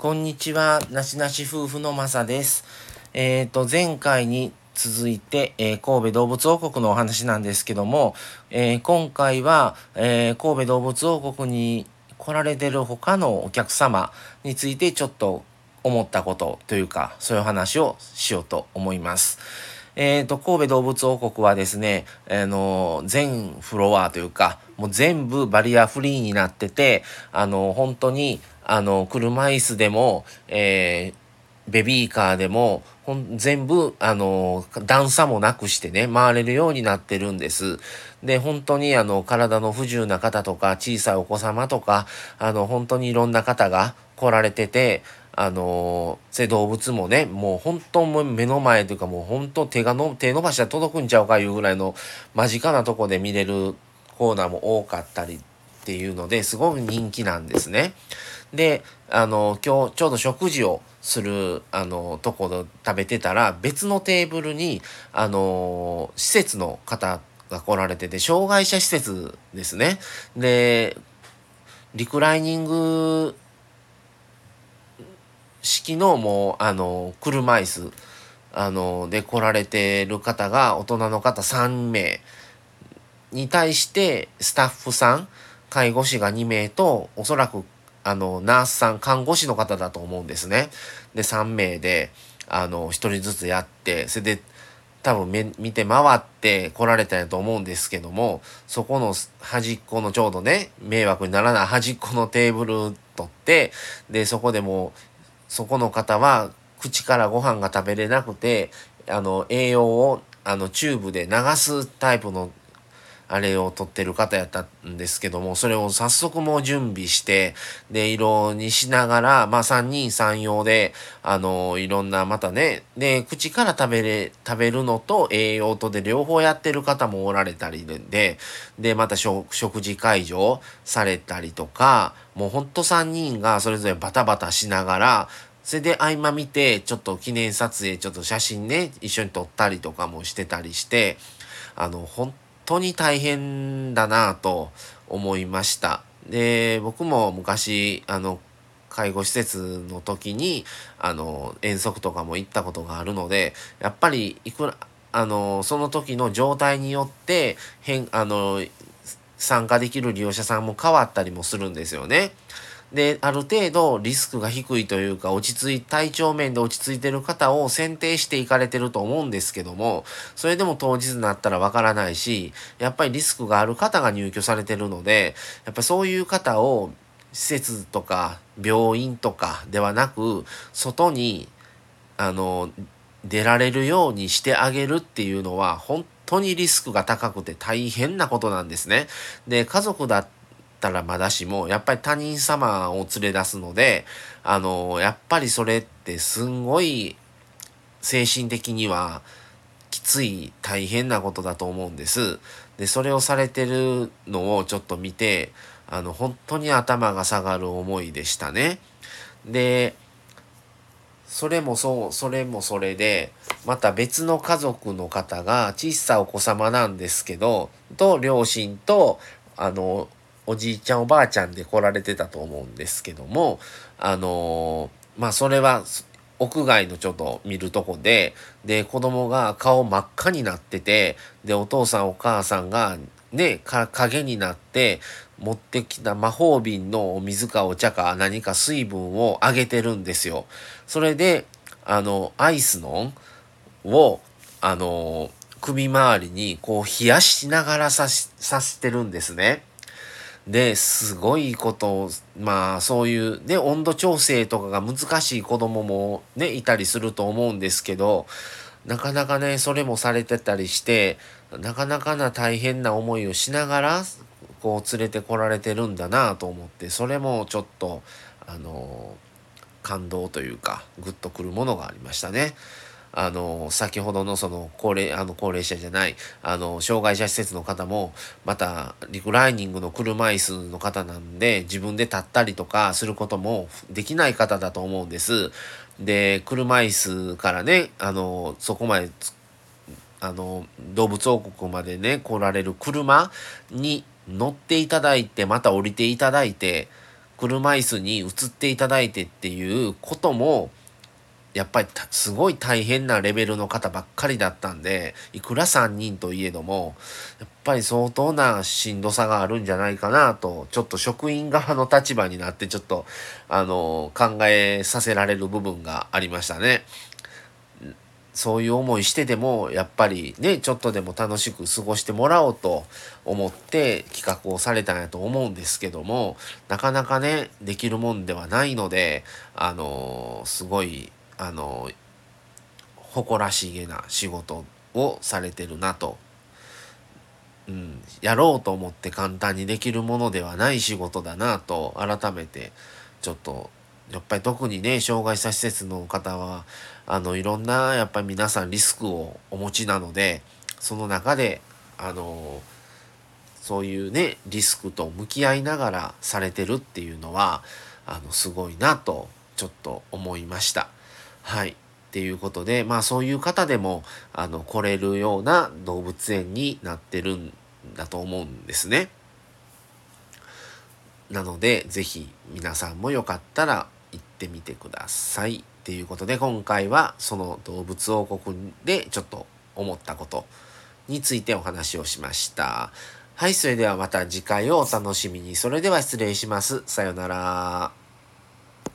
こんにちは、なしなし夫婦のまさです。えっ、ー、と、前回に続いて、えー、神戸動物王国のお話なんですけども、えー、今回は、え神戸動物王国に来られてる他のお客様についてちょっと思ったことというか、そういう話をしようと思います。えっ、と、神戸動物王国はですね、あの、全フロアというか、もう全部バリアフリーになってて、あの、本当に、あの、車椅子でも、えー、ベビーカーでも、ほん全部、あの、段差もなくしてね、回れるようになってるんです。で、本当に、あの、体の不自由な方とか、小さいお子様とか、あの、本当にいろんな方が来られてて、あのー、動物もね、もう本当目の前というかもう本当手がの、手伸ばしたら届くんちゃうかいうぐらいの間近なとこで見れるコーナーも多かったりっていうのですごく人気なんですね。で、あの、今日ちょうど食事をする、あの、ところ食べてたら別のテーブルに、あの、施設の方が来られてて、障害者施設ですね。で、リクライニング式のもう、あの、車椅子、あの、で来られてる方が、大人の方3名に対して、スタッフさん、介護士が2名と、おそらく、あの、ナースさん、看護師の方だと思うんですね。で、3名で、あの、1人ずつやって、それで、多分見て回って来られたんやと思うんですけども、そこの端っこのちょうどね、迷惑にならない端っこのテーブル取って、で、そこでもそこの方は口からご飯が食べれなくてあの栄養をあのチューブで流すタイプのあれを取ってる方やったんですけども、それを早速もう準備して、で、色にしながら、まあ三人三様で、あの、いろんな、またね、で、口から食べれ、食べるのと栄養とで両方やってる方もおられたりで、で、また食事会場されたりとか、もうほんと三人がそれぞれバタバタしながら、それで合間見て、ちょっと記念撮影、ちょっと写真ね、一緒に撮ったりとかもしてたりして、あの、本当に大変だなと思いました。で、僕も昔、あの、介護施設の時に、あの、遠足とかも行ったことがあるので、やっぱり、いくら、あの、その時の状態によって、変、あの、参加できる利用者さんも変わったりもするんですよね。で、ある程度リスクが低いというか、落ち着い、体調面で落ち着いてる方を選定していかれてると思うんですけども、それでも当日になったらわからないし、やっぱりリスクがある方が入居されてるので、やっぱそういう方を施設とか病院とかではなく、外に、あの、出られるようにしてあげるっていうのは、本当にリスクが高くて大変なことなんですね。で、家族だってったらまだしも、やっぱり他人様を連れ出すので、あの、やっぱりそれってすんごい精神的にはきつい大変なことだと思うんです。で、それをされてるのをちょっと見て、あの、本当に頭が下がる思いでしたね。で、それもそう、それもそれで、また別の家族の方が小さいお子様なんですけど、と両親と、あの、おじいちゃんおばあちゃんで来られてたと思うんですけども、あのー、まあそれは屋外のちょっと見るとこで、で、子供が顔真っ赤になってて、で、お父さんお母さんがね、影になって持ってきた魔法瓶のお水かお茶か何か水分をあげてるんですよ。それで、あの、アイスのを、あの、首周りにこう冷やしながらさし、さしてるんですね。で、すごいことを、まあそういう、ね、温度調整とかが難しい子供もね、いたりすると思うんですけど、なかなかね、それもされてたりして、なかなかな大変な思いをしながら、こう連れてこられてるんだなと思って、それもちょっと、あの、感動というか、グッとくるものがありましたね。あの、先ほどのその高齢、あの高齢者じゃない、あの、障害者施設の方も、また、リクライニングの車椅子の方なんで、自分で立ったりとかすることもできない方だと思うんです。で、車椅子からね、あの、そこまで、あの、動物王国までね、来られる車に乗っていただいて、また降りていただいて、車椅子に移っていただいてっていうこともやっぱりすごい大変なレベルの方ばっかりだったんでいくら3人といえどもやっぱり相当なしんどさがあるんじゃないかなとちょっと職員側の立場になってちょっとあの考えさせられる部分がありましたね。そういう思いしてでもやっぱりねちょっとでも楽しく過ごしてもらおうと思って企画をされたんやと思うんですけどもなかなかねできるもんではないのであのすごいあの誇らしげな仕事をされてるなと、うん、やろうと思って簡単にできるものではない仕事だなと改めてちょっとやっぱり特にね障害者施設の方はあのいろんなやっぱり皆さんリスクをお持ちなのでその中であのそういうねリスクと向き合いながらされてるっていうのはあのすごいなとちょっと思いました。はい。っていうことで、まあそういう方でも、あの、来れるような動物園になってるんだと思うんですね。なので、是非皆さんもよかったら行ってみてください。っていうことで、今回はその動物王国でちょっと思ったことについてお話をしました。はい、それではまた次回をお楽しみに。それでは失礼します。さようなら。